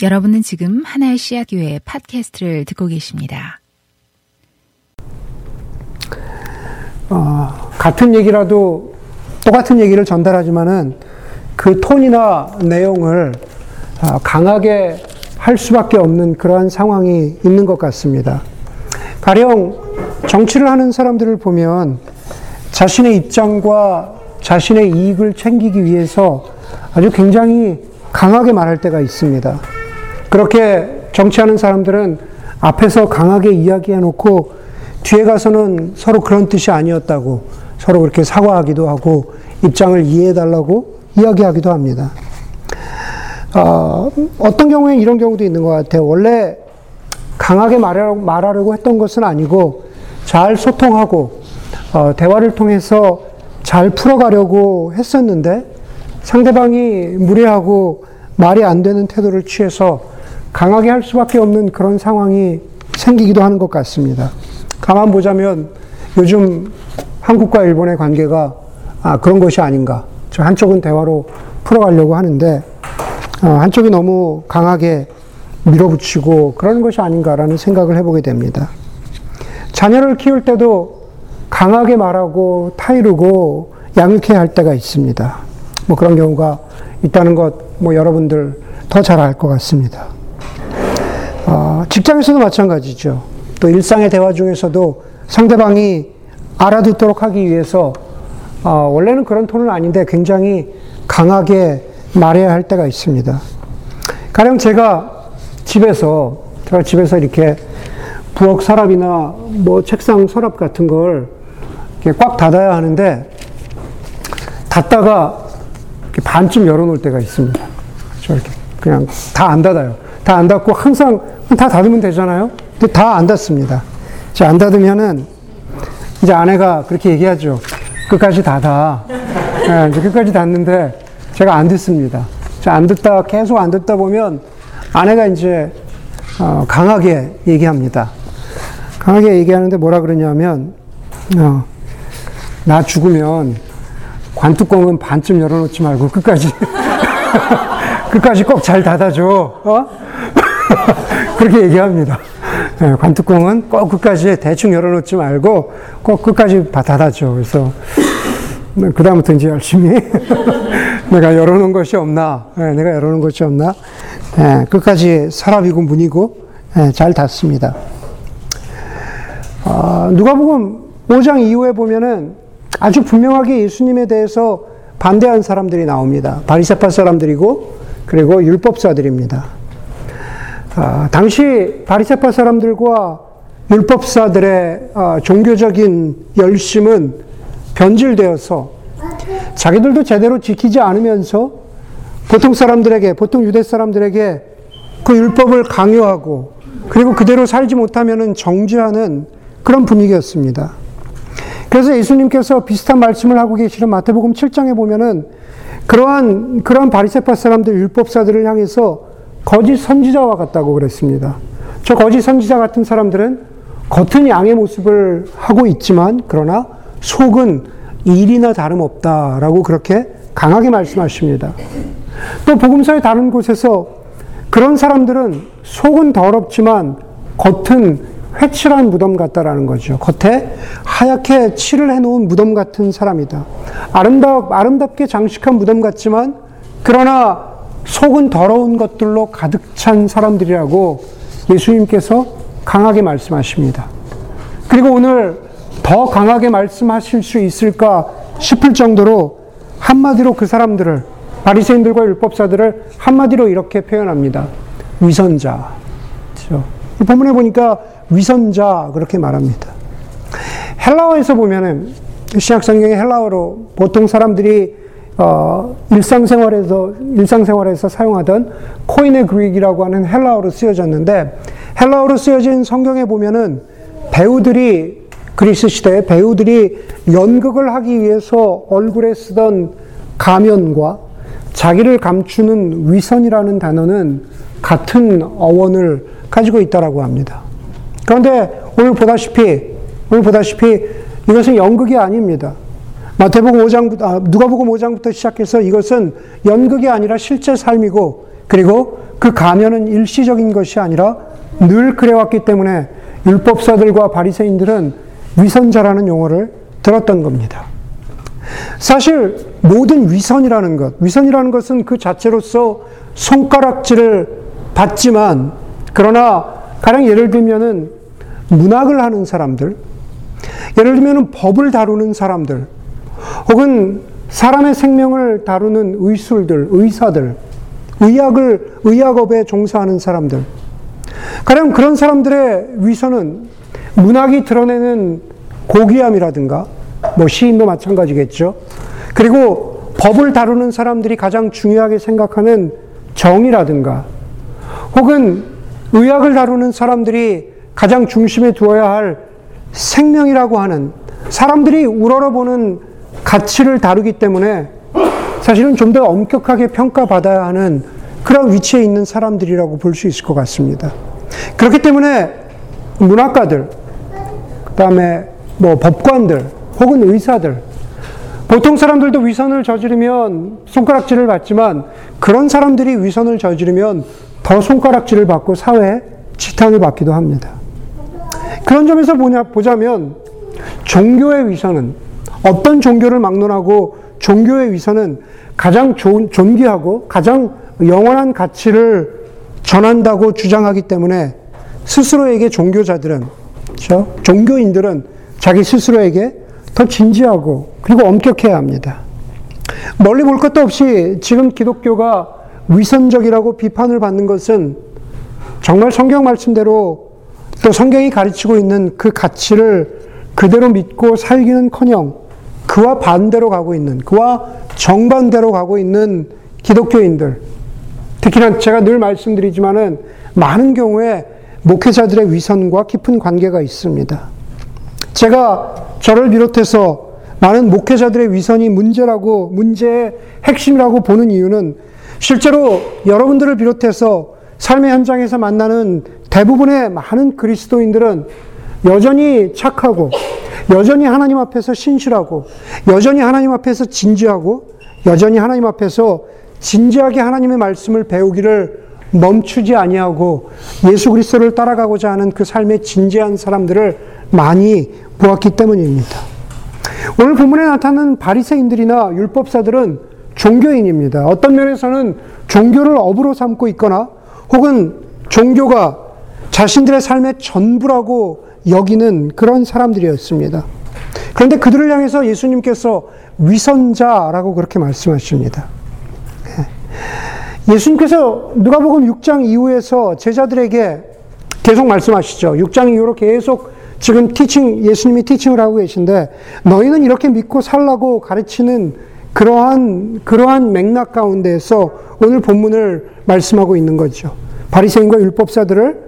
여러분은 지금 하나의 씨앗 교회 팟캐스트를 듣고 계십니다. 어, 같은 얘기라도 똑같은 얘기를 전달하지만은 그 톤이나 내용을 어, 강하게 할 수밖에 없는 그러한 상황이 있는 것 같습니다. 가령 정치를 하는 사람들을 보면 자신의 입장과 자신의 이익을 챙기기 위해서 아주 굉장히 강하게 말할 때가 있습니다. 그렇게 정치하는 사람들은 앞에서 강하게 이야기해 놓고 뒤에 가서는 서로 그런 뜻이 아니었다고 서로 그렇게 사과하기도 하고 입장을 이해해 달라고 이야기하기도 합니다. 어, 어떤 경우에 이런 경우도 있는 것 같아요. 원래 강하게 말하려고, 말하려고 했던 것은 아니고 잘 소통하고 어, 대화를 통해서 잘 풀어가려고 했었는데 상대방이 무례하고 말이 안 되는 태도를 취해서 강하게 할 수밖에 없는 그런 상황이 생기기도 하는 것 같습니다. 가만 보자면 요즘 한국과 일본의 관계가 아, 그런 것이 아닌가. 한쪽은 대화로 풀어가려고 하는데 어, 한쪽이 너무 강하게 밀어붙이고 그런 것이 아닌가라는 생각을 해보게 됩니다. 자녀를 키울 때도 강하게 말하고 타이르고 양육해야 할 때가 있습니다. 뭐 그런 경우가 있다는 것, 뭐 여러분들 더 잘 알 것 같습니다. 어, 직장에서도 마찬가지죠. 또 일상의 대화 중에서도 상대방이 알아듣도록 하기 위해서 어, 원래는 그런 톤은 아닌데 굉장히 강하게 말해야 할 때가 있습니다. 가령 제가 집에서 제가 집에서 이렇게 부엌 서랍이나 뭐 책상 서랍 같은 걸 이렇게 꽉 닫아야 하는데 닫다가 반쯤 열어놓을 때가 있습니다. 저렇게 그냥 다 안 닫아요. 다 안 닫고 항상 다 닫으면 되잖아요. 근데 다 안 닫습니다. 이제 안 닫으면은 이제 아내가 그렇게 얘기하죠. 끝까지 닫아. 네, 이제 끝까지 닫는데 제가 안 듣습니다. 안 듣다 계속 안 듣다 보면 아내가 이제 어, 강하게 얘기합니다. 강하게 얘기하는데 뭐라 그러냐면 어, 나 죽으면 관뚜껑은 반쯤 열어놓지 말고 끝까지 끝까지 꼭 잘 닫아줘. 어? 그렇게 얘기합니다. 네, 관뚜껑은 꼭 끝까지 대충 열어놓지 말고 꼭 끝까지 닫아줘. 그래서 그 다음부터 이제 열심히 내가 열어놓은 것이 없나, 네, 내가 열어놓은 것이 없나, 네, 끝까지 서랍이고 문이고 네, 잘 닫습니다. 어, 누가복음 5장 이후에 보면은 아주 분명하게 예수님에 대해서 반대한 사람들이 나옵니다. 바리새파 사람들이고 그리고 율법사들입니다. 아, 당시 바리새파 사람들과 율법사들의 아, 종교적인 열심은 변질되어서 자기들도 제대로 지키지 않으면서 보통 사람들에게 보통 유대 사람들에게 그 율법을 강요하고 그리고 그대로 살지 못하면 정죄하는 그런 분위기였습니다. 그래서 예수님께서 비슷한 말씀을 하고 계시는 마태복음 7장에 보면은 그러한 그러한 바리새파 사람들 율법사들을 향해서 거짓 선지자와 같다고 그랬습니다. 저 거짓 선지자 같은 사람들은 겉은 양의 모습을 하고 있지만 그러나 속은 일이나 다름없다라고 그렇게 강하게 말씀하십니다. 또 복음서의 다른 곳에서 그런 사람들은 속은 더럽지만 겉은 회칠한 무덤 같다라는 거죠. 겉에 하얗게 칠을 해놓은 무덤 같은 사람이다. 아름답, 아름답게 장식한 무덤 같지만, 그러나 속은 더러운 것들로 가득 찬 사람들이라고 예수님께서 강하게 말씀하십니다. 그리고 오늘 더 강하게 말씀하실 수 있을까 싶을 정도로 한마디로 그 사람들을, 바리새인들과 율법사들을 한마디로 이렇게 표현합니다. 위선자. 그렇죠? 본문에 보니까 위선자 그렇게 말합니다. 헬라어에서 보면은 신약 성경의 헬라어로 보통 사람들이 어, 일상생활에서 일상생활에서 사용하던 코인의 그릭이라고 하는 헬라어로 쓰여졌는데 헬라어로 쓰여진 성경에 보면은 배우들이 그리스 시대에 배우들이 연극을 하기 위해서 얼굴에 쓰던 가면과 자기를 감추는 위선이라는 단어는 같은 어원을 가지고 있다라고 합니다. 그런데 오늘 보다시피, 오늘 보다시피 이것은 연극이 아닙니다. 마태복음 5장부터, 아, 누가복음 5장부터 시작해서 이것은 연극이 아니라 실제 삶이고 그리고 그 가면은 일시적인 것이 아니라 늘 그래왔기 때문에 율법사들과 바리새인들은 위선자라는 용어를 들었던 겁니다. 사실 모든 위선이라는 것, 위선이라는 것은 그 자체로서 손가락질을 받지만 그러나 가령 예를 들면은 문학을 하는 사람들, 예를 들면 법을 다루는 사람들, 혹은 사람의 생명을 다루는 의술들, 의사들, 의학을, 의학업에 종사하는 사람들. 가령 그런 사람들의 위선은 문학이 드러내는 고귀함이라든가, 뭐 시인도 마찬가지겠죠. 그리고 법을 다루는 사람들이 가장 중요하게 생각하는 정이라든가, 혹은 의학을 다루는 사람들이 가장 중심에 두어야 할 생명이라고 하는 사람들이 우러러보는 가치를 다루기 때문에 사실은 좀 더 엄격하게 평가받아야 하는 그런 위치에 있는 사람들이라고 볼 수 있을 것 같습니다. 그렇기 때문에 문학가들, 그 다음에 뭐 법관들, 혹은 의사들, 보통 사람들도 위선을 저지르면 손가락질을 받지만 그런 사람들이 위선을 저지르면 더 손가락질을 받고 사회에 지탄을 받기도 합니다. 그런 점에서 보냐, 보자면 종교의 위선은 어떤 종교를 막론하고 종교의 위선은 가장 좋은, 존귀하고 가장 영원한 가치를 전한다고 주장하기 때문에 스스로에게 종교자들은, 그렇죠? 종교인들은 자기 스스로에게 더 진지하고 그리고 엄격해야 합니다. 멀리 볼 것도 없이 지금 기독교가 위선적이라고 비판을 받는 것은 정말 성경 말씀대로 또 성경이 가르치고 있는 그 가치를 그대로 믿고 살기는 커녕 그와 반대로 가고 있는, 그와 정반대로 가고 있는 기독교인들, 특히나 제가 늘 말씀드리지만은 많은 경우에 목회자들의 위선과 깊은 관계가 있습니다. 제가 저를 비롯해서 많은 목회자들의 위선이 문제라고, 문제의 핵심이라고 보는 이유는 실제로 여러분들을 비롯해서 삶의 현장에서 만나는 대부분의 많은 그리스도인들은 여전히 착하고, 여전히 하나님 앞에서 신실하고, 여전히 하나님 앞에서 진지하고, 여전히 하나님 앞에서 진지하게 하나님의 말씀을 배우기를 멈추지 아니하고 예수 그리스도를 따라가고자 하는 그 삶의 진지한 사람들을 많이 보았기 때문입니다. 오늘 본문에 나타나는 바리새인들이나 율법사들은 종교인입니다. 어떤 면에서는 종교를 업으로 삼고 있거나 혹은 종교가 자신들의 삶의 전부라고 여기는 그런 사람들이었습니다. 그런데 그들을 향해서 예수님께서 위선자라고 그렇게 말씀하십니다. 예. 예수님께서 누가복음 6장 이후에서 제자들에게 계속 말씀하시죠. 6장 이후로 계속 지금 티칭 예수님이 티칭을 하고 계신데 너희는 이렇게 믿고 살라고 가르치는 그러한 그러한 맥락 가운데에서 오늘 본문을 말씀하고 있는 거죠. 바리새인과 율법사들을 어,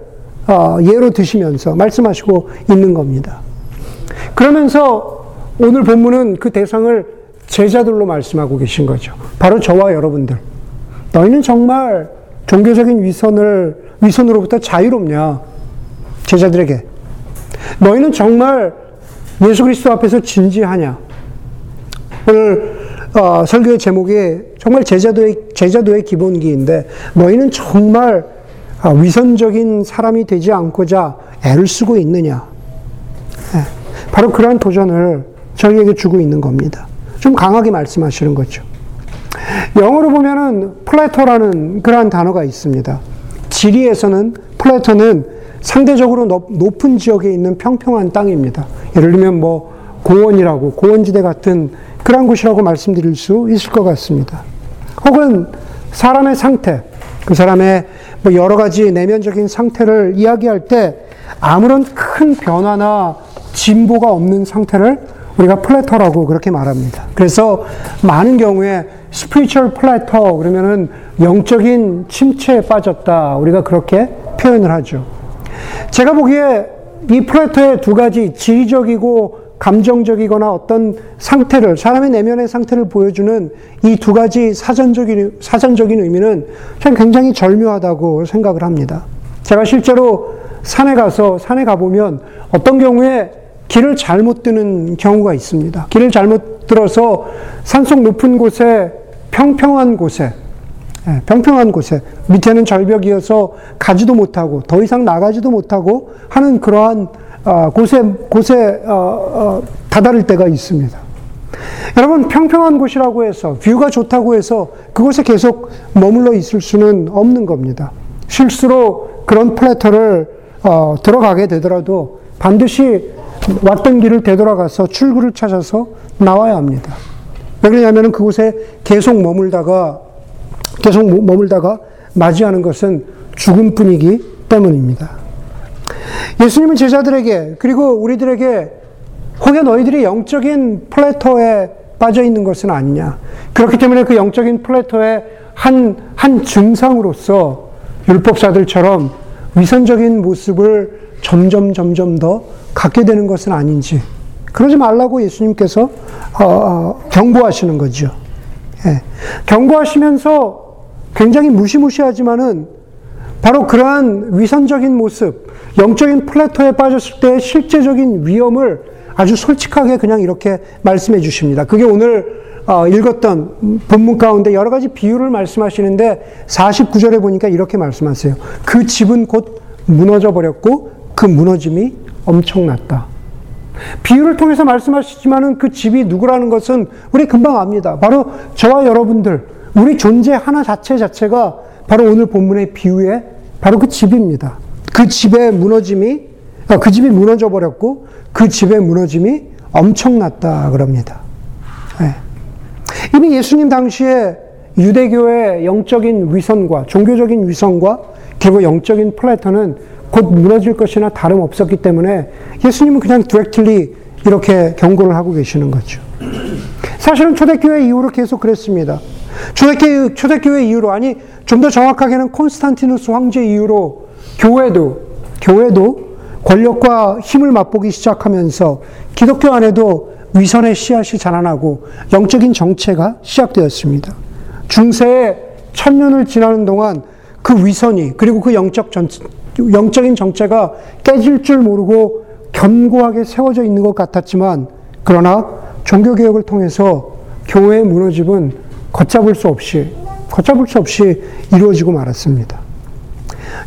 예로 드시면서 말씀하시고 있는 겁니다. 그러면서 오늘 본문은 그 대상을 제자들로 말씀하고 계신 거죠. 바로 저와 여러분들. 너희는 정말 종교적인 위선을, 위선으로부터 자유롭냐? 제자들에게. 너희는 정말 예수 그리스도 앞에서 진지하냐? 오늘 어, 설교의 제목이 정말 제자도의, 제자도의 기본기인데 너희는 정말 아, 위선적인 사람이 되지 않고자 애를 쓰고 있느냐. 예, 바로 그러한 도전을 저희에게 주고 있는 겁니다. 좀 강하게 말씀하시는 거죠. 영어로 보면은 plateau라는 그러한 단어가 있습니다. 지리에서는 plateau는 상대적으로 높은 지역에 있는 평평한 땅입니다. 예를 들면 뭐 고원이라고 고원지대 같은 그런 곳이라고 말씀드릴 수 있을 것 같습니다. 혹은 사람의 상태, 그 사람의 뭐 여러 가지 내면적인 상태를 이야기할 때 아무런 큰 변화나 진보가 없는 상태를 우리가 plateau라고 그렇게 말합니다. 그래서 많은 경우에 spiritual plateau 그러면은 영적인 침체에 빠졌다. 우리가 그렇게 표현을 하죠. 제가 보기에 이 plateau의 두 가지 지리적이고 감정적이거나 어떤 상태를, 사람의 내면의 상태를 보여주는 이 두 가지 사전적인, 사전적인 의미는 참 굉장히 절묘하다고 생각을 합니다. 제가 실제로 산에 가서, 산에 가 보면 어떤 경우에 길을 잘못 드는 경우가 있습니다. 길을 잘못 들어서 산속 높은 곳에 평평한 곳에 예, 평평한 곳에 밑에는 절벽이어서 가지도 못하고 더 이상 나가지도 못하고 하는 그러한 어, 곳에 곳에 어, 어, 다다를 때가 있습니다. 여러분 평평한 곳이라고 해서 뷰가 좋다고 해서 그곳에 계속 머물러 있을 수는 없는 겁니다. 실수로 그런 plateau를 어, 들어가게 되더라도 반드시 왔던 길을 되돌아가서 출구를 찾아서 나와야 합니다. 왜 그러냐면 그곳에 계속 머물다가 계속 머물다가 맞이하는 것은 죽음뿐이기 때문입니다. 예수님은 제자들에게 그리고 우리들에게 혹여 너희들이 영적인 plateau에 빠져 있는 것은 아니냐. 그렇기 때문에 그 영적인 plateau의 한, 한 증상으로서 율법사들처럼 위선적인 모습을 점점 점점 더 갖게 되는 것은 아닌지. 그러지 말라고 예수님께서 어, 어, 경고하시는 거죠. 예. 경고하시면서 굉장히 무시무시하지만은 바로 그러한 위선적인 모습, 영적인 plateau에 빠졌을 때 실제적인 위험을 아주 솔직하게 그냥 이렇게 말씀해 주십니다. 그게 오늘 어, 읽었던 본문 가운데 여러 가지 비유를 말씀하시는데 49절에 보니까 이렇게 말씀하세요. 그 집은 곧 무너져 버렸고 그 무너짐이 엄청났다. 비유를 통해서 말씀하시지만은 그 집이 누구라는 것은 우리 금방 압니다. 바로 저와 여러분들, 우리 존재 하나 자체 자체가 바로 오늘 본문의 비유의 바로 그 집입니다. 그 집의 무너짐이, 아, 그 집이 무너져 버렸고 그 집의 무너짐이 엄청났다 그럽니다. 네. 이미 예수님 당시에 유대교의 영적인 위선과 종교적인 위선과 그리고 영적인 플래터는 곧 무너질 것이나 다름 없었기 때문에 예수님은 그냥 디렉틀리 이렇게 경고를 하고 계시는 거죠. 사실은 초대교회 이후로 계속 그랬습니다. 초대교회, 초대교회 이후로, 아니, 좀 더 정확하게는 콘스탄티누스 황제 이후로 교회도, 교회도 권력과 힘을 맛보기 시작하면서 기독교 안에도 위선의 씨앗이 자라나고 영적인 정체가 시작되었습니다. 중세의 천년을 지나는 동안 그 위선이 그리고 그 영적 전, 영적인 정체가 깨질 줄 모르고 견고하게 세워져 있는 것 같았지만 그러나 종교 개혁을 통해서 교회의 무너짐은 걷잡을 수 없이 걷잡을 수 없이 이루어지고 말았습니다.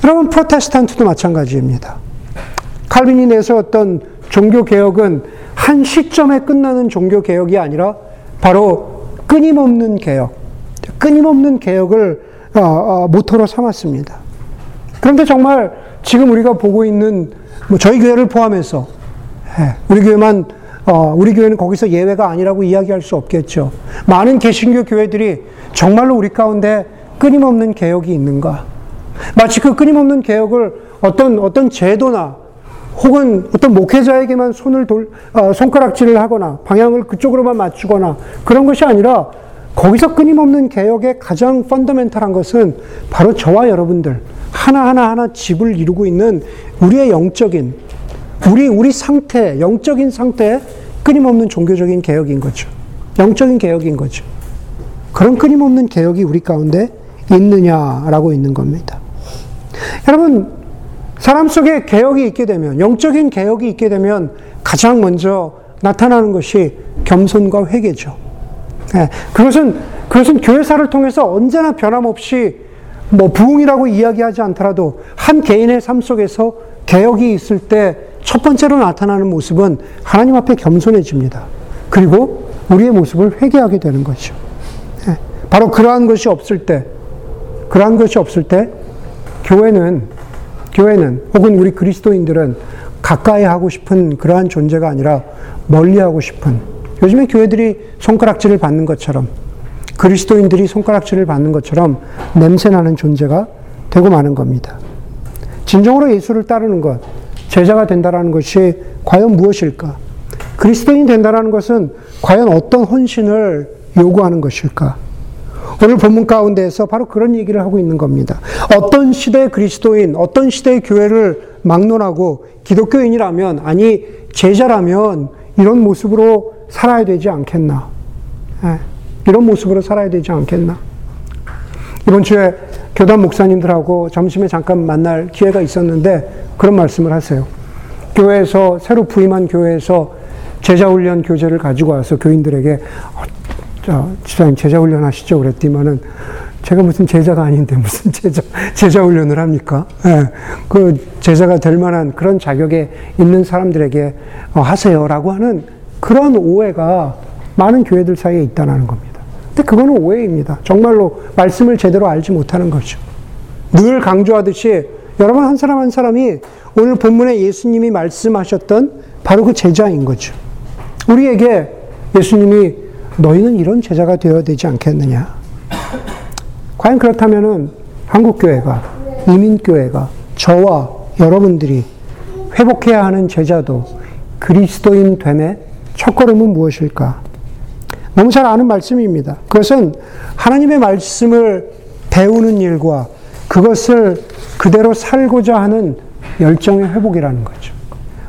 여러분 프로테스탄트도 마찬가지입니다. 칼빈이 내세웠던 종교 개혁은 한 시점에 끝나는 종교 개혁이 아니라 바로 끊임없는 개혁, 끊임없는 개혁을 어, 어, 모토로 삼았습니다. 그런데 정말 지금 우리가 보고 있는 뭐 저희 교회를 포함해서 예, 우리 교회만 어, 우리 교회는 거기서 예외가 아니라고 이야기할 수 없겠죠. 많은 개신교 교회들이 정말로 우리 가운데 끊임없는 개혁이 있는가? 마치 그 끊임없는 개혁을 어떤 어떤 제도나 혹은 어떤 목회자에게만 손을 돌, 어, 손가락질을 하거나 방향을 그쪽으로만 맞추거나 그런 것이 아니라 거기서 끊임없는 개혁의 가장 펀더멘탈한 것은 바로 저와 여러분들 하나하나 하나 집을 이루고 있는 우리의 영적인 우리 우리 상태, 영적인 상태에 끊임없는 종교적인 개혁인 거죠. 영적인 개혁인 거죠. 그런 끊임없는 개혁이 우리 가운데 있느냐라고 있는 겁니다. 여러분, 사람 속에 개혁이 있게 되면, 영적인 개혁이 있게 되면 가장 먼저 나타나는 것이 겸손과 회개죠. 네, 그것은, 그것은 교회사를 통해서 언제나 변함없이 뭐 부흥이라고 이야기하지 않더라도 한 개인의 삶 속에서 개혁이 있을 때 첫 번째로 나타나는 모습은 하나님 앞에 겸손해집니다. 그리고 우리의 모습을 회개하게 되는 거죠. 네, 바로 그러한 것이 없을 때, 그러한 것이 없을 때, 교회는, 교회는, 혹은 우리 그리스도인들은 가까이 하고 싶은 그러한 존재가 아니라 멀리 하고 싶은, 요즘에 교회들이 손가락질을 받는 것처럼, 그리스도인들이 손가락질을 받는 것처럼 냄새나는 존재가 되고 마는 겁니다. 진정으로 예수를 따르는 것, 제자가 된다는 것이 과연 무엇일까? 그리스도인 된다는 것은 과연 어떤 헌신을 요구하는 것일까? 오늘 본문 가운데에서 바로 그런 얘기를 하고 있는 겁니다. 어떤 시대의 그리스도인, 어떤 시대의 교회를 막론하고 기독교인이라면, 아니, 제자라면 이런 모습으로 살아야 되지 않겠나. 예. 이런 모습으로 살아야 되지 않겠나. 이번 주에 교단 목사님들하고 점심에 잠깐 만날 기회가 있었는데 그런 말씀을 하세요. 교회에서, 새로 부임한 교회에서 제자훈련 교재를 가지고 와서 교인들에게, 어, 자, 지사님 제자 훈련 하시죠? 그랬더니만은 제가 무슨 제자가 아닌데 무슨 제자, 제자 훈련을 합니까? 예, 그 제자가 될 만한 그런 자격에 있는 사람들에게 어, 하세요라고 하는 그런 오해가 많은 교회들 사이에 있다는 겁니다. 근데 그거는 오해입니다. 정말로 말씀을 제대로 알지 못하는 거죠. 늘 강조하듯이 여러분 한 사람 한 사람이 오늘 본문에 예수님이 말씀하셨던 바로 그 제자인 거죠. 우리에게 예수님이 너희는 이런 제자가 되어야 되지 않겠느냐. 과연 그렇다면은 한국교회가, 이민교회가, 저와 여러분들이 회복해야 하는 제자도 그리스도인 됨의 첫걸음은 무엇일까? 너무 잘 아는 말씀입니다. 그것은 하나님의 말씀을 배우는 일과 그것을 그대로 살고자 하는 열정의 회복이라는 거죠.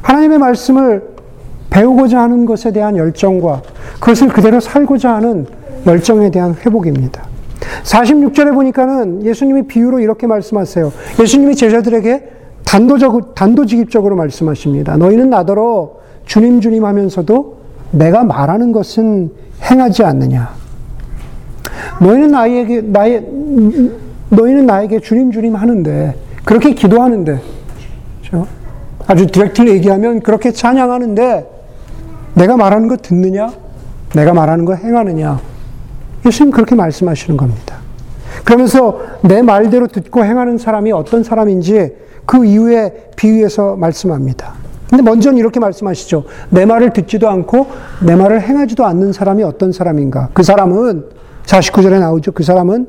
하나님의 말씀을 배우고자 하는 것에 대한 열정과 그것을 그대로 살고자 하는 열정에 대한 회복입니다. 46절에 보니까는 예수님이 비유로 이렇게 말씀하세요. 예수님이 제자들에게 단도적, 단도직입적으로 말씀하십니다. 너희는 나더러 주님, 주님 하면서도 내가 말하는 것은 행하지 않느냐. 너희는 나에게, 나의, 너희는 나에게 주님, 주님 하는데, 그렇게 기도하는데, 그렇죠? 아주 디렉트를 얘기하면 그렇게 찬양하는데, 내가 말하는 거 듣느냐? 내가 말하는 거 행하느냐? 예수님 그렇게 말씀하시는 겁니다. 그러면서 내 말대로 듣고 행하는 사람이 어떤 사람인지 그 이후에 비유해서 말씀합니다. 근데 먼저는 이렇게 말씀하시죠. 내 말을 듣지도 않고 내 말을 행하지도 않는 사람이 어떤 사람인가? 그 사람은 49절에 나오죠. 그 사람은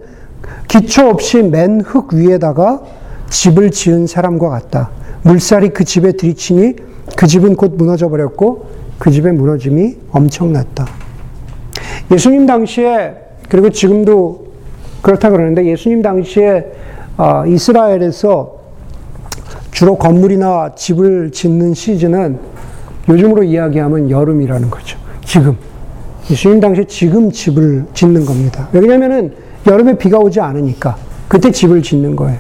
기초 없이 맨 흙 위에다가 집을 지은 사람과 같다. 물살이 그 집에 들이치니 그 집은 곧 무너져 버렸고 그 집의 무너짐이 엄청났다. 예수님 당시에 그리고 지금도 그렇다 그러는데 예수님 당시에 어, 이스라엘에서 주로 건물이나 집을 짓는 시즌은 요즘으로 이야기하면 여름이라는 거죠. 지금. 예수님 당시에 지금 집을 짓는 겁니다. 왜냐면은 여름에 비가 오지 않으니까 그때 집을 짓는 거예요.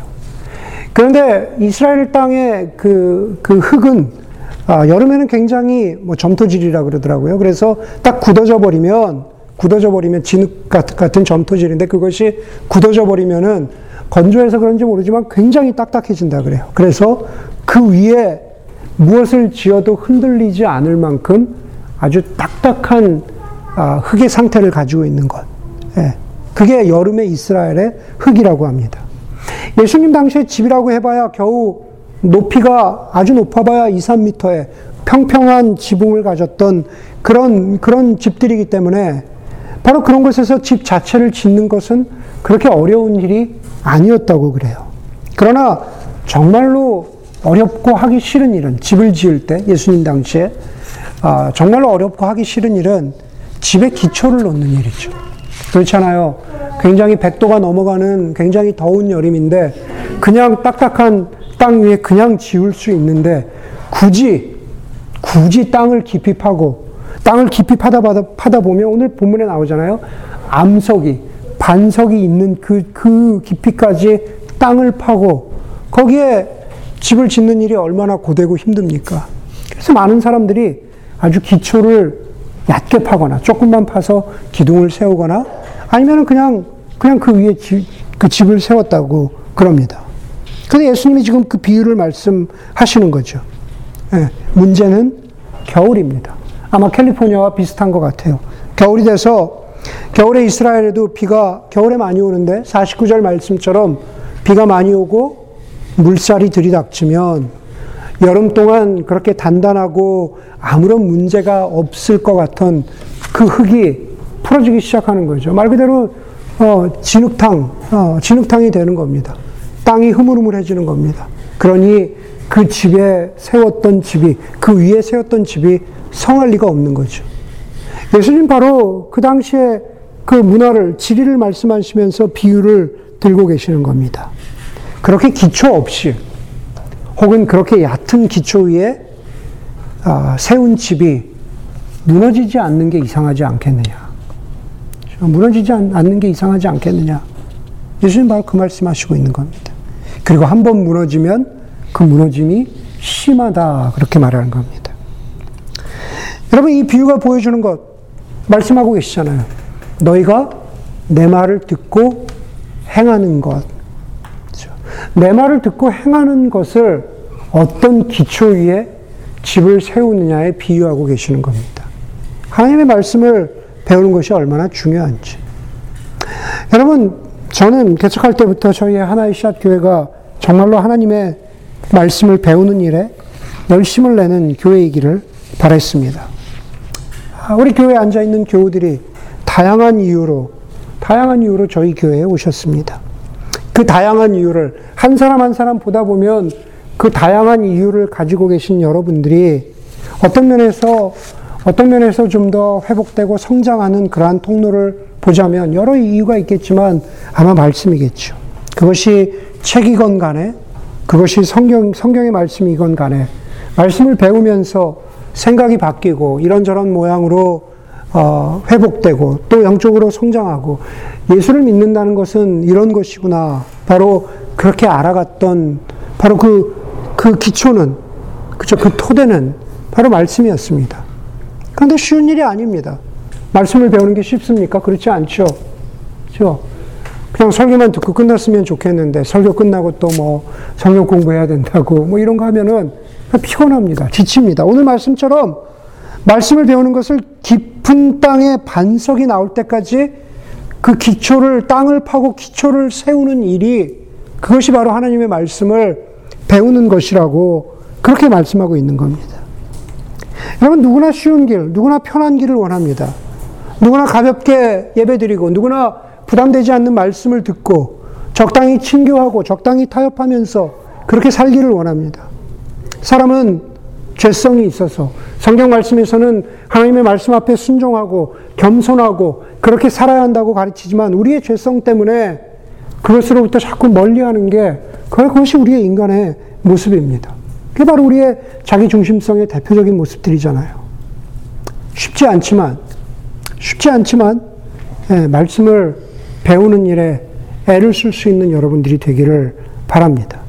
그런데 이스라엘 땅의 그, 그 흙은 아, 여름에는 굉장히 뭐 점토질이라 그러더라고요. 그래서 딱 굳어져 버리면 굳어져 버리면 진흙 같은 점토질인데 그것이 굳어져 버리면은 건조해서 그런지 모르지만 굉장히 딱딱해진다 그래요. 그래서 그 위에 무엇을 지어도 흔들리지 않을 만큼 아주 딱딱한 아, 흙의 상태를 가지고 있는 것. 예. 그게 여름의 이스라엘의 흙이라고 합니다. 예수님 당시에 집이라고 해봐야 겨우 높이가 아주 높아봐야 2, 3미터의 평평한 지붕을 가졌던 그런, 그런 집들이기 때문에 바로 그런 곳에서 집 자체를 짓는 것은 그렇게 어려운 일이 아니었다고 그래요. 그러나 정말로 어렵고 하기 싫은 일은 집을 지을 때 예수님 당시에 아, 정말로 어렵고 하기 싫은 일은 집에 기초를 놓는 일이죠. 그렇잖아요. 굉장히 100도가 넘어가는 굉장히 더운 여름인데 그냥 딱딱한 땅 위에 그냥 지을 수 있는데 굳이 굳이 땅을 깊이 파고 땅을 깊이 파다, 파다, 파다 보면 오늘 본문에 나오잖아요. 암석이, 반석이 있는 그, 그 깊이까지 땅을 파고 거기에 집을 짓는 일이 얼마나 고되고 힘듭니까? 그래서 많은 사람들이 아주 기초를 얕게 파거나 조금만 파서 기둥을 세우거나 아니면 그냥, 그냥 그 위에 지, 그 집을 세웠다고 그럽니다. 근데 예수님이 지금 그 비유를 말씀하시는 거죠. 예, 문제는 겨울입니다. 아마 캘리포니아와 비슷한 것 같아요. 겨울이 돼서 겨울에 이스라엘에도 비가 겨울에 많이 오는데 49절 말씀처럼 비가 많이 오고 물살이 들이닥치면 여름 동안 그렇게 단단하고 아무런 문제가 없을 것 같은 그 흙이 풀어지기 시작하는 거죠. 말 그대로 어, 진흙탕, 어, 진흙탕이 되는 겁니다. 땅이 흐물흐물해지는 겁니다. 그러니 그 집에 세웠던 집이, 그 위에 세웠던 집이 성할 리가 없는 거죠. 예수님 바로 그 당시에 그 문화를, 지리를 말씀하시면서 비유를 들고 계시는 겁니다. 그렇게 기초 없이, 혹은 그렇게 얕은 기초 위에 아, 세운 집이 무너지지 않는 게 이상하지 않겠느냐. 무너지지 않는 게 이상하지 않겠느냐. 예수님 바로 그 말씀하시고 있는 겁니다. 그리고 한 번 무너지면 그 무너짐이 심하다. 그렇게 말하는 겁니다. 여러분 이 비유가 보여주는 것 말씀하고 계시잖아요. 너희가 내 말을 듣고 행하는 것. 그렇죠? 내 말을 듣고 행하는 것을 어떤 기초 위에 집을 세우느냐에 비유하고 계시는 겁니다. 하나님의 말씀을 배우는 것이 얼마나 중요한지. 여러분, 저는 개척할 때부터 저희의 하나의 샷 교회가 정말로 하나님의 말씀을 배우는 일에 열심을 내는 교회이기를 바랬습니다. 아, 우리 교회에 앉아 있는 교우들이 다양한 이유로, 다양한 이유로 저희 교회에 오셨습니다. 그 다양한 이유를 한 사람 한 사람 보다 보면 그 다양한 이유를 가지고 계신 여러분들이 어떤 면에서 어떤 면에서 좀 더 회복되고 성장하는 그러한 통로를 보자면 여러 이유가 있겠지만 아마 말씀이겠죠. 그것이 책이건 간에 그것이 성경, 성경의 말씀이건 간에 말씀을 배우면서 생각이 바뀌고 이런저런 모양으로 어, 회복되고 또 영적으로 성장하고 예수를 믿는다는 것은 이런 것이구나. 바로 그렇게 알아갔던 바로 그, 그 기초는, 그죠. 그 토대는 바로 말씀이었습니다. 그런데 쉬운 일이 아닙니다. 말씀을 배우는 게 쉽습니까? 그렇지 않죠. 그죠? 그냥 설교만 듣고 끝났으면 좋겠는데 설교 끝나고 또 뭐 성경 공부해야 된다고 뭐 이런 거 하면은 피곤합니다. 지칩니다. 오늘 말씀처럼 말씀을 배우는 것을 깊은 땅에 반석이 나올 때까지 그 기초를 땅을 파고 기초를 세우는 일이 그것이 바로 하나님의 말씀을 배우는 것이라고 그렇게 말씀하고 있는 겁니다. 여러분 누구나 쉬운 길, 누구나 편한 길을 원합니다. 누구나 가볍게 예배드리고 누구나 부담되지 않는 말씀을 듣고 적당히 친교하고 적당히 타협하면서 그렇게 살기를 원합니다. 사람은 죄성이 있어서 성경 말씀에서는 하나님의 말씀 앞에 순종하고 겸손하고 그렇게 살아야 한다고 가르치지만 우리의 죄성 때문에 그것으로부터 자꾸 멀리하는 게 그것이 우리의 인간의 모습입니다. 그게 바로 우리의 자기 중심성의 대표적인 모습들이잖아요. 쉽지 않지만 쉽지 않지만 예, 말씀을 배우는 일에 애를 쓸 수 있는 여러분들이 되기를 바랍니다.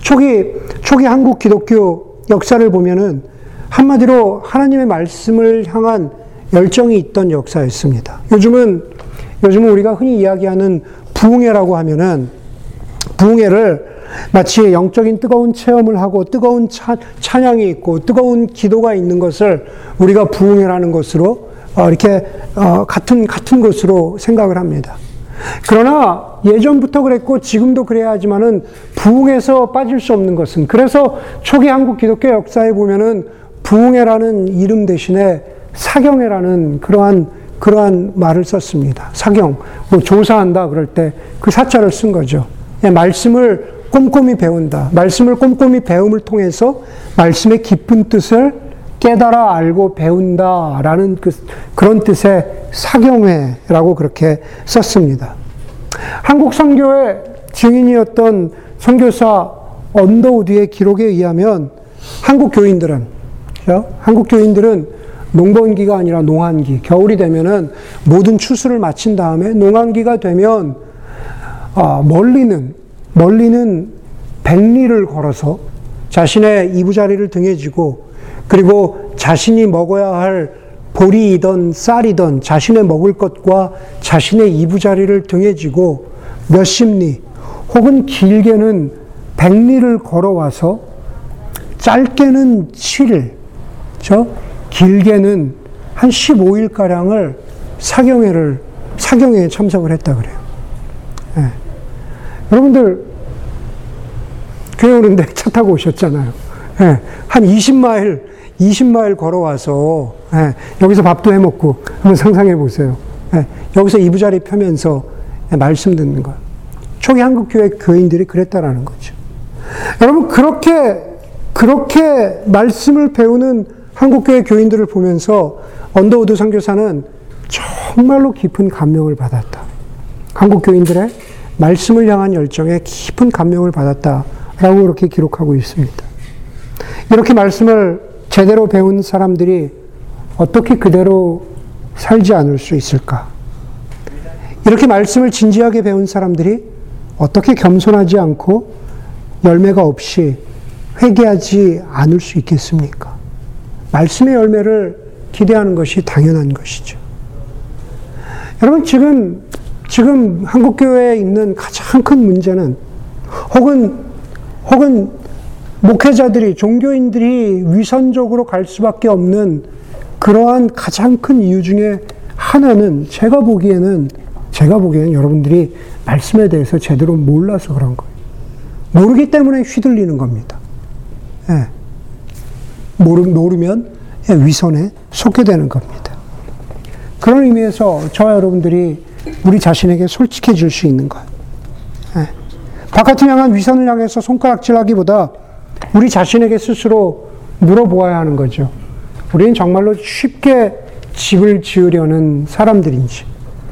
초기 초기 한국 기독교 역사를 보면은 한마디로 하나님의 말씀을 향한 열정이 있던 역사였습니다. 요즘은 요즘은 우리가 흔히 이야기하는 부흥회라고 하면은 부흥회를 마치 영적인 뜨거운 체험을 하고 뜨거운 차, 찬양이 있고 뜨거운 기도가 있는 것을 우리가 부흥회라는 것으로 어, 이렇게 어, 같은 같은 것으로 생각을 합니다. 그러나 예전부터 그랬고 지금도 그래야 하지만은 부흥에서 빠질 수 없는 것은 그래서 초기 한국 기독교 역사에 보면은 부흥회라는 이름 대신에 사경회라는 그러한 그러한 말을 썼습니다. 사경 뭐 조사한다 그럴 때 그 사자를 쓴 거죠. 예, 말씀을 꼼꼼히 배운다. 말씀을 꼼꼼히 배움을 통해서 말씀의 깊은 뜻을 깨달아 알고 배운다라는 그, 그런 뜻의 사경회라고 그렇게 썼습니다. 한국 선교의 증인이었던 선교사 언더우드의 기록에 의하면 한국 교인들은 그렇죠? 한국 교인들은 농번기가 아니라 농한기, 겨울이 되면은 모든 추수를 마친 다음에 농한기가 되면 아, 멀리는 멀리는 백리를 걸어서 자신의 이부자리를 등에 지고 그리고 자신이 먹어야 할 보리이던 쌀이던 자신의 먹을 것과 자신의 이부자리를 등에 지고 몇십 리 혹은 길게는 백리를 걸어와서 짧게는 7일, 저 길게는 한 15일 가량을 사경회를, 사경회에 참석을 했다 그래요. 네. 여러분들, 교회 오는데 차 타고 오셨잖아요. 네. 한 20마일, 20마일 걸어와서, 네. 여기서 밥도 해 먹고, 한번 상상해 보세요. 여기서 이부자리 펴면서 말씀 듣는 것. 초기 한국 교회 교인들이 그랬다라는 거죠. 여러분, 그렇게, 그렇게 말씀을 배우는 한국 교회 교인들을 보면서 언더우드 선교사는 정말로 깊은 감명을 받았다. 한국 교인들의 말씀을 향한 열정에 깊은 감명을 받았다라고 그렇게 기록하고 있습니다. 이렇게 말씀을 제대로 배운 사람들이 어떻게 그대로 살지 않을 수 있을까? 이렇게 말씀을 진지하게 배운 사람들이 어떻게 겸손하지 않고 열매가 없이 회개하지 않을 수 있겠습니까? 말씀의 열매를 기대하는 것이 당연한 것이죠. 여러분, 지금 지금 한국교회에 있는 가장 큰 문제는 혹은, 혹은 목회자들이, 종교인들이 위선적으로 갈 수밖에 없는 그러한 가장 큰 이유 중에 하나는 제가 보기에는, 제가 보기에는 여러분들이 말씀에 대해서 제대로 몰라서 그런 거예요. 모르기 때문에 휘둘리는 겁니다. 예. 모르, 모르면 위선에 속게 되는 겁니다. 그런 의미에서 저와 여러분들이 우리 자신에게 솔직해질 수 있는 것. 예. 바깥을 향한 위선을 향해서 손가락질 하기보다 우리 자신에게 스스로 물어보아야 하는 거죠. 우리는 정말로 쉽게 집을 지으려는 사람들인지,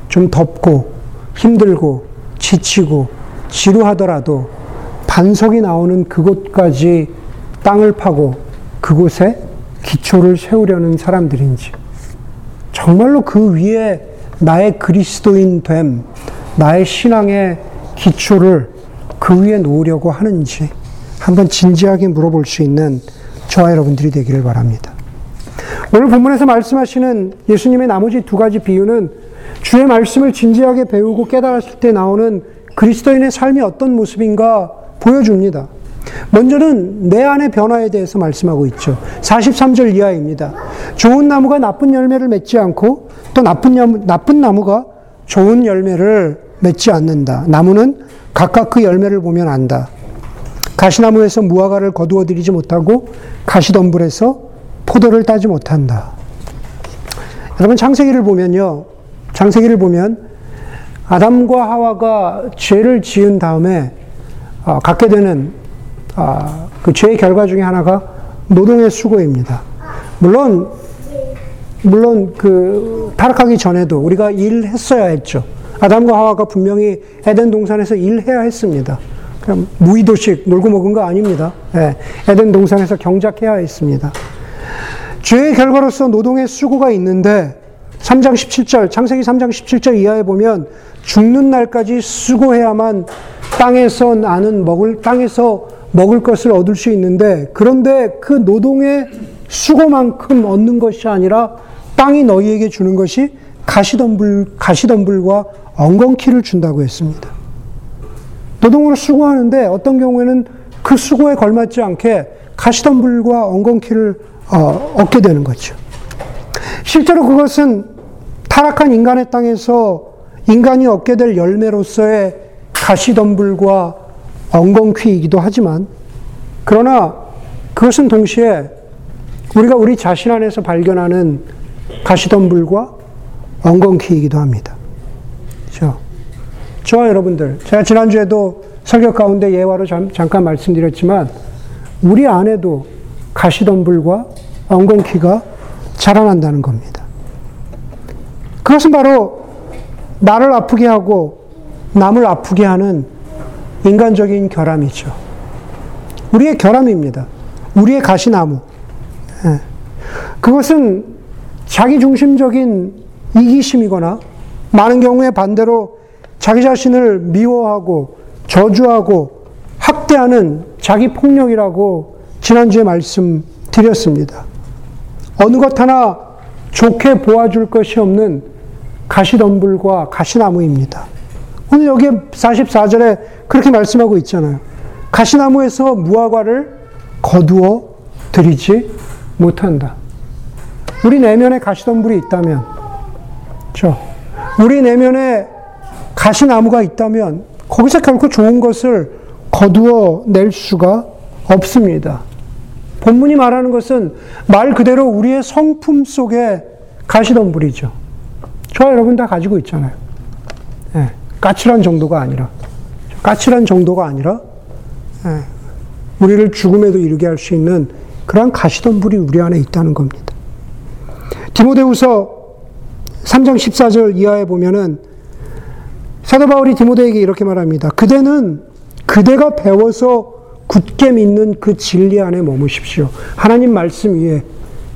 좀 덥고 힘들고 지치고 지루하더라도 반석이 나오는 그곳까지 땅을 파고 그곳에 기초를 세우려는 사람들인지, 정말로 그 위에 나의 그리스도인 됨, 나의 신앙의 기초를 그 위에 놓으려고 하는지 한번 진지하게 물어볼 수 있는 저와 여러분들이 되기를 바랍니다. 오늘 본문에서 말씀하시는 예수님의 나머지 두 가지 비유는 주의 말씀을 진지하게 배우고 깨달았을 때 나오는 그리스도인의 삶이 어떤 모습인가 보여줍니다. 먼저는 내 안의 변화에 대해서 말씀하고 있죠. 43절 이하입니다. 좋은 나무가 나쁜 열매를 맺지 않고 또 나쁜 나무, 나쁜 나무가 좋은 열매를 맺지 않는다. 나무는 각각 그 열매를 보면 안다. 가시나무에서 무화과를 거두어 들이지 못하고 가시덤불에서 포도를 따지 못한다. 여러분 창세기를 보면요. 창세기를 보면 아담과 하와가 죄를 지은 다음에 어, 갖게 되는 어, 그 죄의 결과 중에 하나가 노동의 수고입니다. 물론 물론 그 타락하기 전에도 우리가 일했어야 했죠. 아담과 하와가 분명히 에덴 동산에서 일해야 했습니다. 그냥 무의도식 놀고 먹은 거 아닙니다. 예, 에덴 동산에서 경작해야 했습니다. 죄의 결과로서 노동의 수고가 있는데 3장 17절, 창세기 3장 17절 이하에 보면 죽는 날까지 수고해야만 땅에서 나는 먹을, 땅에서 먹을 것을 얻을 수 있는데 그런데 그 노동의 수고만큼 얻는 것이 아니라 땅이 너희에게 주는 것이 가시덤불, 가시덤불과 엉겅퀴를 준다고 했습니다. 노동으로 수고하는데 어떤 경우에는 그 수고에 걸맞지 않게 가시덤불과 엉겅퀴를 어, 얻게 되는 거죠. 실제로 그것은 타락한 인간의 땅에서 인간이 얻게 될 열매로서의 가시덤불과 엉겅퀴이기도 하지만 그러나 그것은 동시에 우리가 우리 자신 안에서 발견하는 가시덤불과 엉겅퀴이기도 합니다. 그렇죠? 저와 여러분들, 제가 지난주에도 설교 가운데 예화로 잠깐 말씀드렸지만 우리 안에도 가시덤불과 엉겅퀴가 자라난다는 겁니다. 그것은 바로 나를 아프게 하고 남을 아프게 하는 인간적인 결함이죠. 우리의 결함입니다. 우리의 가시나무. 예. 그것은 자기 중심적인 이기심이거나 많은 경우에 반대로 자기 자신을 미워하고 저주하고 학대하는 자기 폭력이라고 지난주에 말씀드렸습니다. 어느 것 하나 좋게 보아줄 것이 없는 가시덤불과 가시나무입니다. 오늘 여기 44절에 그렇게 말씀하고 있잖아요. 가시나무에서 무화과를 거두어 들이지 못한다. 우리 내면에 가시덤불이 있다면, 저, 우리 내면에 가시나무가 있다면, 거기서 결코 좋은 것을 거두어 낼 수가 없습니다. 본문이 말하는 것은 말 그대로 우리의 성품 속에 가시덤불이죠. 저와 여러분 다 가지고 있잖아요. 네, 까칠한 정도가 아니라, 까칠한 정도가 아니라, 네, 우리를 죽음에도 이르게 할 수 있는 그러한 가시덤불이 우리 안에 있다는 겁니다. 디모데후서 3장 14절 이하에 보면은 사도 바울이 디모데에게 이렇게 말합니다. 그대는 그대가 배워서 굳게 믿는 그 진리 안에 머무십시오. 하나님 말씀 위에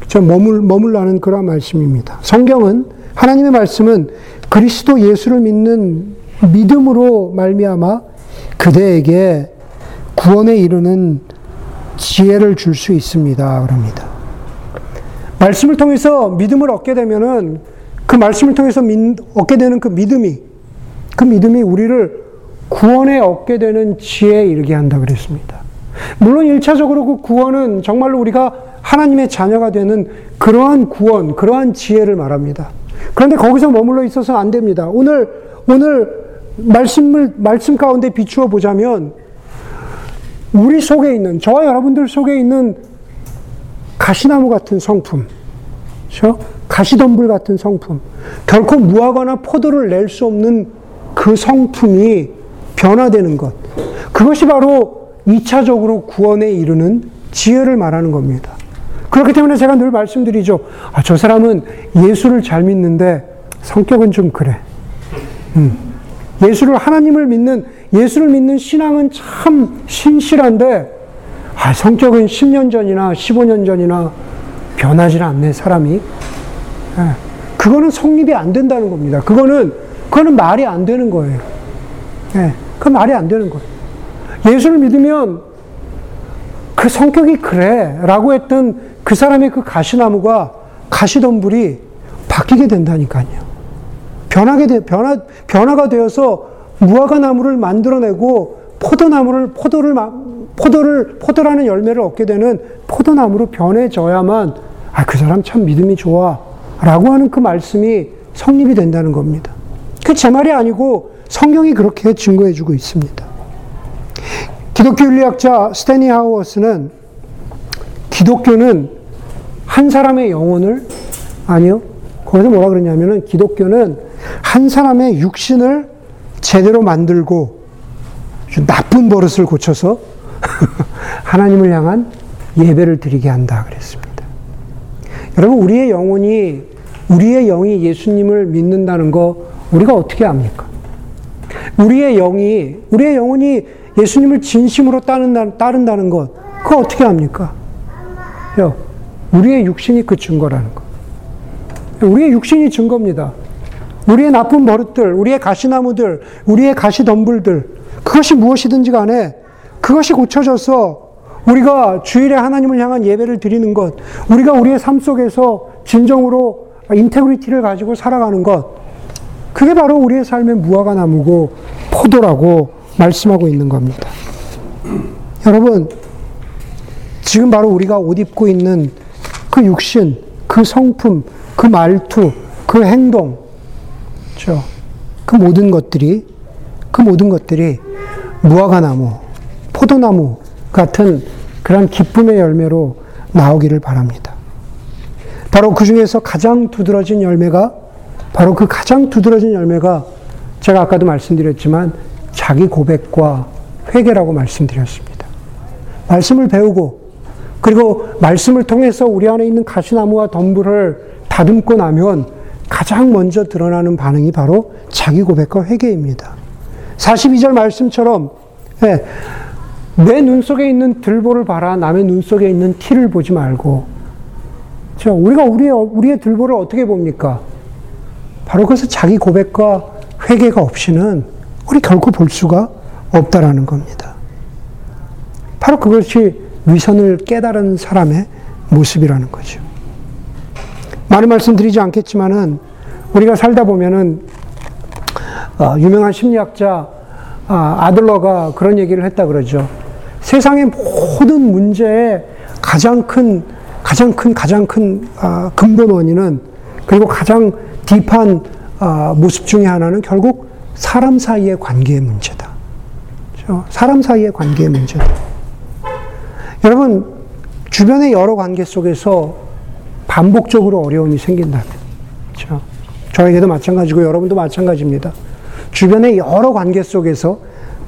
저 머물 머물라는 그런 말씀입니다. 성경은 하나님의 말씀은 그리스도 예수를 믿는 믿음으로 말미암아 그대에게 구원에 이르는 지혜를 줄 수 있습니다. 그럽니다. 말씀을 통해서 믿음을 얻게 되면은 그 말씀을 통해서 얻게 되는 그 믿음이 그 믿음이 우리를 구원에 얻게 되는 지혜에 이르게 한다 그랬습니다. 물론 1차적으로 그 구원은 정말로 우리가 하나님의 자녀가 되는 그러한 구원, 그러한 지혜를 말합니다. 그런데 거기서 머물러 있어서 안 됩니다. 오늘, 오늘 말씀을, 말씀 가운데 비추어 보자면 우리 속에 있는, 저와 여러분들 속에 있는 가시나무 같은 성품, 그렇죠? 가시덤불 같은 성품, 결코 무화과나 포도를 낼 수 없는 그 성품이 변화되는 것. 그것이 바로 2차적으로 구원에 이르는 지혜를 말하는 겁니다. 그렇기 때문에 제가 늘 말씀드리죠. 아, 저 사람은 예수를 잘 믿는데 성격은 좀 그래. 음. 예수를, 하나님을 믿는, 예수를 믿는 신앙은 참 신실한데, 아, 성격은 10년 전이나 15년 전이나 변하지 않네, 사람이. 예. 그거는 성립이 안 된다는 겁니다. 그거는, 그거는 말이 안 되는 거예요. 예. 그 말이 안 되는 거예요. 예수를 믿으면 그 성격이 그래. 라고 했던 그 사람의 그 가시나무가 가시덤불이 바뀌게 된다니까요. 변하게 돼, 변화, 변화가 되어서 무화과 나무를 만들어내고 포도나무를, 포도를, 포도를, 포도라는 열매를 얻게 되는 포도나무로 변해져야만, 아, 그 사람 참 믿음이 좋아. 라고 하는 그 말씀이 성립이 된다는 겁니다. 그 제 말이 아니고 성경이 그렇게 증거해 주고 있습니다. 기독교 윤리학자 스테니 하우어스는 기독교는 한 사람의 영혼을 아니요. 거기서 뭐라 그러냐면은 기독교는 한 사람의 육신을 제대로 만들고 나쁜 버릇을 고쳐서 하나님을 향한 예배를 드리게 한다 그랬습니다. 여러분 우리의 영혼이 우리의 영이 예수님을 믿는다는 거 우리가 어떻게 압니까? 우리의 영이 우리의 영혼이 예수님을 진심으로 따른다, 따른다는 것 그거 어떻게 합니까? 우리의 육신이 그 증거라는 것. 우리의 육신이 증거입니다. 우리의 나쁜 버릇들, 우리의 가시나무들, 우리의 가시덤불들, 그것이 무엇이든지 간에 그것이 고쳐져서 우리가 주일에 하나님을 향한 예배를 드리는 것, 우리가 우리의 삶 속에서 진정으로 integrity를 가지고 살아가는 것, 그게 바로 우리의 삶의 무화과 나무고 포도라고 말씀하고 있는 겁니다. 여러분, 지금 바로 우리가 옷 입고 있는 그 육신, 그 성품, 그 말투, 그 행동, 그렇죠? 그 모든 것들이 그 모든 것들이 무화과 나무, 포도나무 같은 그런 기쁨의 열매로 나오기를 바랍니다. 바로 그 중에서 가장 두드러진 열매가 바로 그 가장 두드러진 열매가 제가 아까도 말씀드렸지만 자기 고백과 회개라고 말씀드렸습니다. 말씀을 배우고 그리고 말씀을 통해서 우리 안에 있는 가시나무와 덤불을 다듬고 나면 가장 먼저 드러나는 반응이 바로 자기 고백과 회개입니다. 42절 말씀처럼 네, 내눈 속에 있는 들보를 봐라 남의 눈 속에 있는 티를 보지 말고 저 우리가 우리의 우리의 들보를 어떻게 봅니까? 바로 그래서 자기 고백과 회개가 없이는 우리 결코 볼 수가 없다라는 겁니다. 바로 그것이 위선을 깨달은 사람의 모습이라는 거죠. 많은 말씀 드리지 않겠지만은 우리가 살다 보면은 어, 유명한 심리학자 아, 아들러가 그런 얘기를 했다 그러죠. 세상의 모든 문제의 가장 큰 가장 큰 가장 큰 아, 근본 원인은 그리고 가장 딥한 아, 모습 중의 하나는 결국 사람 사이의 관계의 문제다. 그렇죠? 사람 사이의 관계의 문제다. 여러분, 주변의 여러 관계 속에서 반복적으로 어려움이 생긴다면, 그렇죠? 저에게도 마찬가지고 여러분도 마찬가지입니다. 주변의 여러 관계 속에서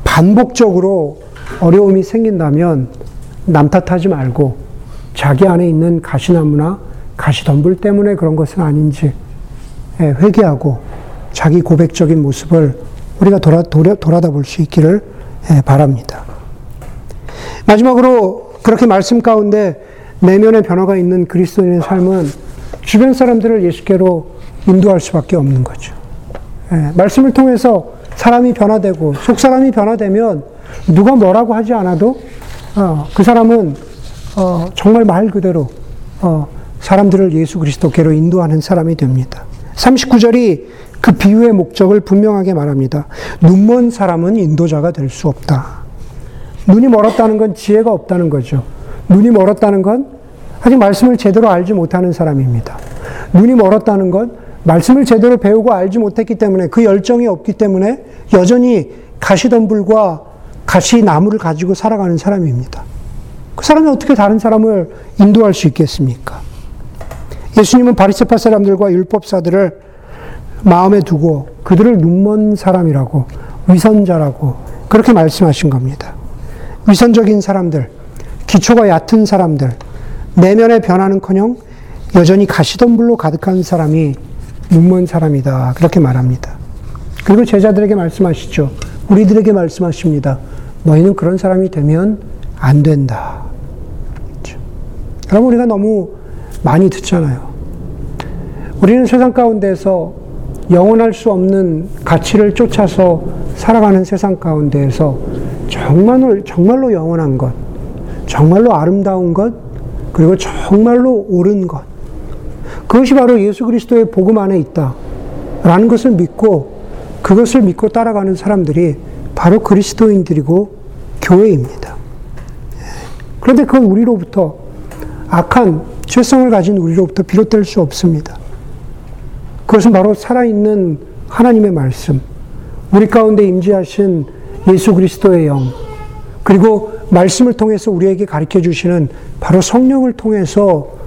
반복적으로 어려움이 생긴다면 남 탓하지 말고 자기 안에 있는 가시나무나 가시덤불 때문에 그런 것은 아닌지 예, 회개하고 자기 고백적인 모습을 우리가 돌아, 돌아, 돌아다 볼 수 있기를 예, 바랍니다. 마지막으로 그렇게 말씀 가운데 내면의 변화가 있는 그리스도인의 삶은 주변 사람들을 예수께로 인도할 수밖에 없는 거죠. 예, 말씀을 통해서 사람이 변화되고 속 사람이 변화되면 누가 뭐라고 하지 않아도 어, 그 사람은 어, 정말 말 그대로 어, 사람들을 예수 그리스도께로 인도하는 사람이 됩니다. 39절이 그 비유의 목적을 분명하게 말합니다. 눈먼 사람은 인도자가 될 수 없다. 눈이 멀었다는 건 지혜가 없다는 거죠. 눈이 멀었다는 건 아직 말씀을 제대로 알지 못하는 사람입니다. 눈이 멀었다는 건 말씀을 제대로 배우고 알지 못했기 때문에 그 열정이 없기 때문에 여전히 가시덤불과 가시나무를 가지고 살아가는 사람입니다. 그 사람이 어떻게 다른 사람을 인도할 수 있겠습니까? 예수님은 바리새파 사람들과 율법사들을 마음에 두고 그들을 눈먼 사람이라고 위선자라고 그렇게 말씀하신 겁니다. 위선적인 사람들, 기초가 얕은 사람들, 내면의 변화는커녕 여전히 가시덤 불로 가득한 사람이 눈먼 사람이다. 그렇게 말합니다. 그리고 제자들에게 말씀하시죠. 우리들에게 말씀하십니다. 너희는 그런 사람이 되면 안 된다. 그렇죠. 여러분, 우리가 너무 많이 듣잖아요. 우리는 세상 가운데서 영원할 수 없는 가치를 쫓아서 살아가는 세상 가운데에서 정말로, 정말로 영원한 것, 정말로 아름다운 것, 그리고 정말로 옳은 것. 그것이 바로 예수 그리스도의 복음 안에 있다. 라는 것을 믿고 그것을 믿고 따라가는 사람들이 바로 그리스도인들이고 교회입니다. 그런데 그건 우리로부터 악한 죄성을 가진 우리로부터 비롯될 수 없습니다. 그것은 바로 살아있는 하나님의 말씀, 우리 가운데 임재하신 예수 그리스도의 영, 그리고 말씀을 통해서 우리에게 가르쳐 주시는 바로 성령을 통해서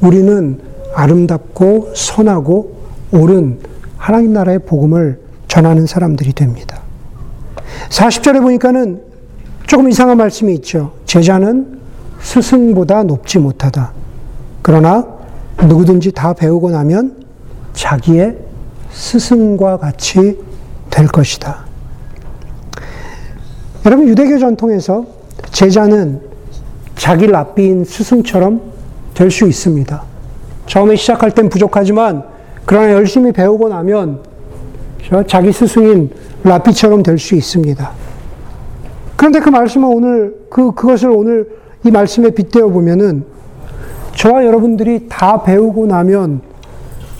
우리는 아름답고 선하고 옳은 하나님 나라의 복음을 전하는 사람들이 됩니다. 40절에 보니까는 조금 이상한 말씀이 있죠. 제자는 스승보다 높지 못하다. 그러나 누구든지 다 배우고 나면 자기의 스승과 같이 될 것이다. 여러분, 유대교 전통에서 제자는 자기 랍비인 스승처럼 될 수 있습니다. 처음에 시작할 땐 부족하지만, 그러나 열심히 배우고 나면 자기 스승인 랍비처럼 될 수 있습니다. 그런데 그 말씀은 오늘, 그, 그것을 오늘 이 말씀에 빗대어 보면은 저와 여러분들이 다 배우고 나면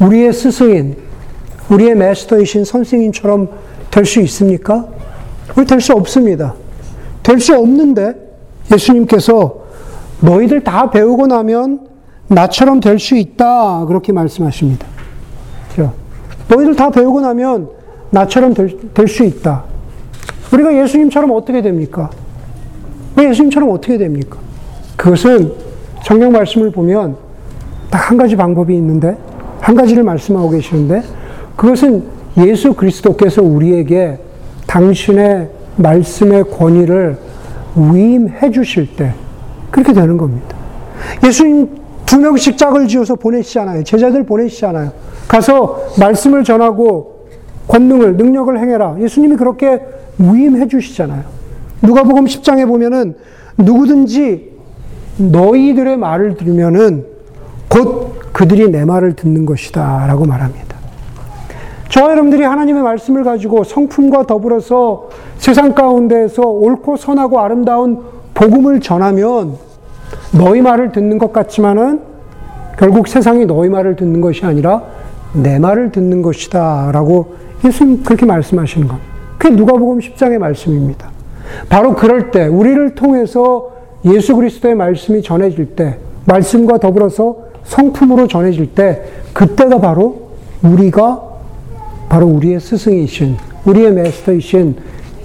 우리의 스승인, 우리의 마스터이신 선생님처럼 될 수 있습니까? 될수 없습니다. 될 수 없는데 예수님께서 너희들 다 배우고 나면 나처럼 될 수 있다. 그렇게 말씀하십니다. 너희들 다 배우고 나면 나처럼 될 수 있다. 우리가 예수님처럼 어떻게 됩니까? 예수님처럼 어떻게 됩니까? 그것은 성경 말씀을 보면 딱 한 가지 방법이 있는데, 한 가지를 말씀하고 계시는데, 그것은 예수 그리스도께서 우리에게 당신의 말씀의 권위를 위임해 주실 때, 그렇게 되는 겁니다. 예수님 두 명씩 짝을 지어서 보내시잖아요. 제자들 보내시잖아요. 가서 말씀을 전하고 권능을, 능력을 행해라. 예수님이 그렇게 위임해 주시잖아요. 누가복음 10장에 보면은 누구든지 너희들의 말을 들으면은 곧 그들이 내 말을 듣는 것이다. 라고 말합니다. 저와 여러분들이 하나님의 말씀을 가지고 성품과 더불어서 세상 가운데에서 옳고 선하고 아름다운 복음을 전하면 너희 말을 듣는 것 같지만은 결국 세상이 너희 말을 듣는 것이 아니라 내 말을 듣는 것이다. 라고 예수님 그렇게 말씀하시는 것. 그게 누가복음 10장의 말씀입니다. 바로 그럴 때 우리를 통해서 예수 그리스도의 말씀이 전해질 때 말씀과 더불어서 성품으로 전해질 때 그때가 바로 우리가 바로 우리의 스승이신 우리의 메스터이신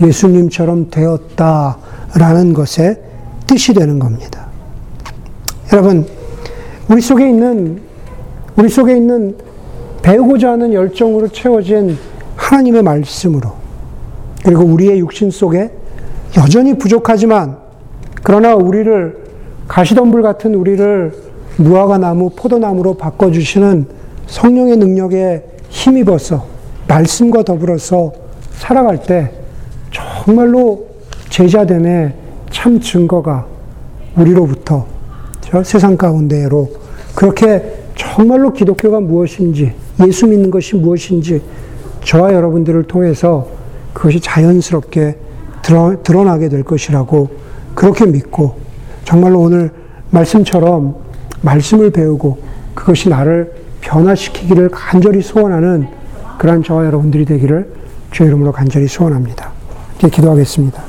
예수님처럼 되었다라는 것의 뜻이 되는 겁니다. 여러분 우리 속에 있는 우리 속에 있는 배우고자 하는 열정으로 채워진 하나님의 말씀으로 그리고 우리의 육신 속에 여전히 부족하지만 그러나 우리를 가시덤불 같은 우리를 무화과 나무, 포도나무로 바꿔주시는 성령의 능력에 힘입어서 말씀과 더불어서 살아갈 때 정말로 제자됨의 참 증거가 우리로부터 세상 가운데로 그렇게 정말로 기독교가 무엇인지 예수 믿는 것이 무엇인지 저와 여러분들을 통해서 그것이 자연스럽게 드러, 드러나게 될 것이라고 그렇게 믿고 정말로 오늘 말씀처럼 말씀을 배우고 그것이 나를 변화시키기를 간절히 소원하는 그러한 저와 여러분들이 되기를 주의 이름으로 간절히 소원합니다. 이제 기도하겠습니다.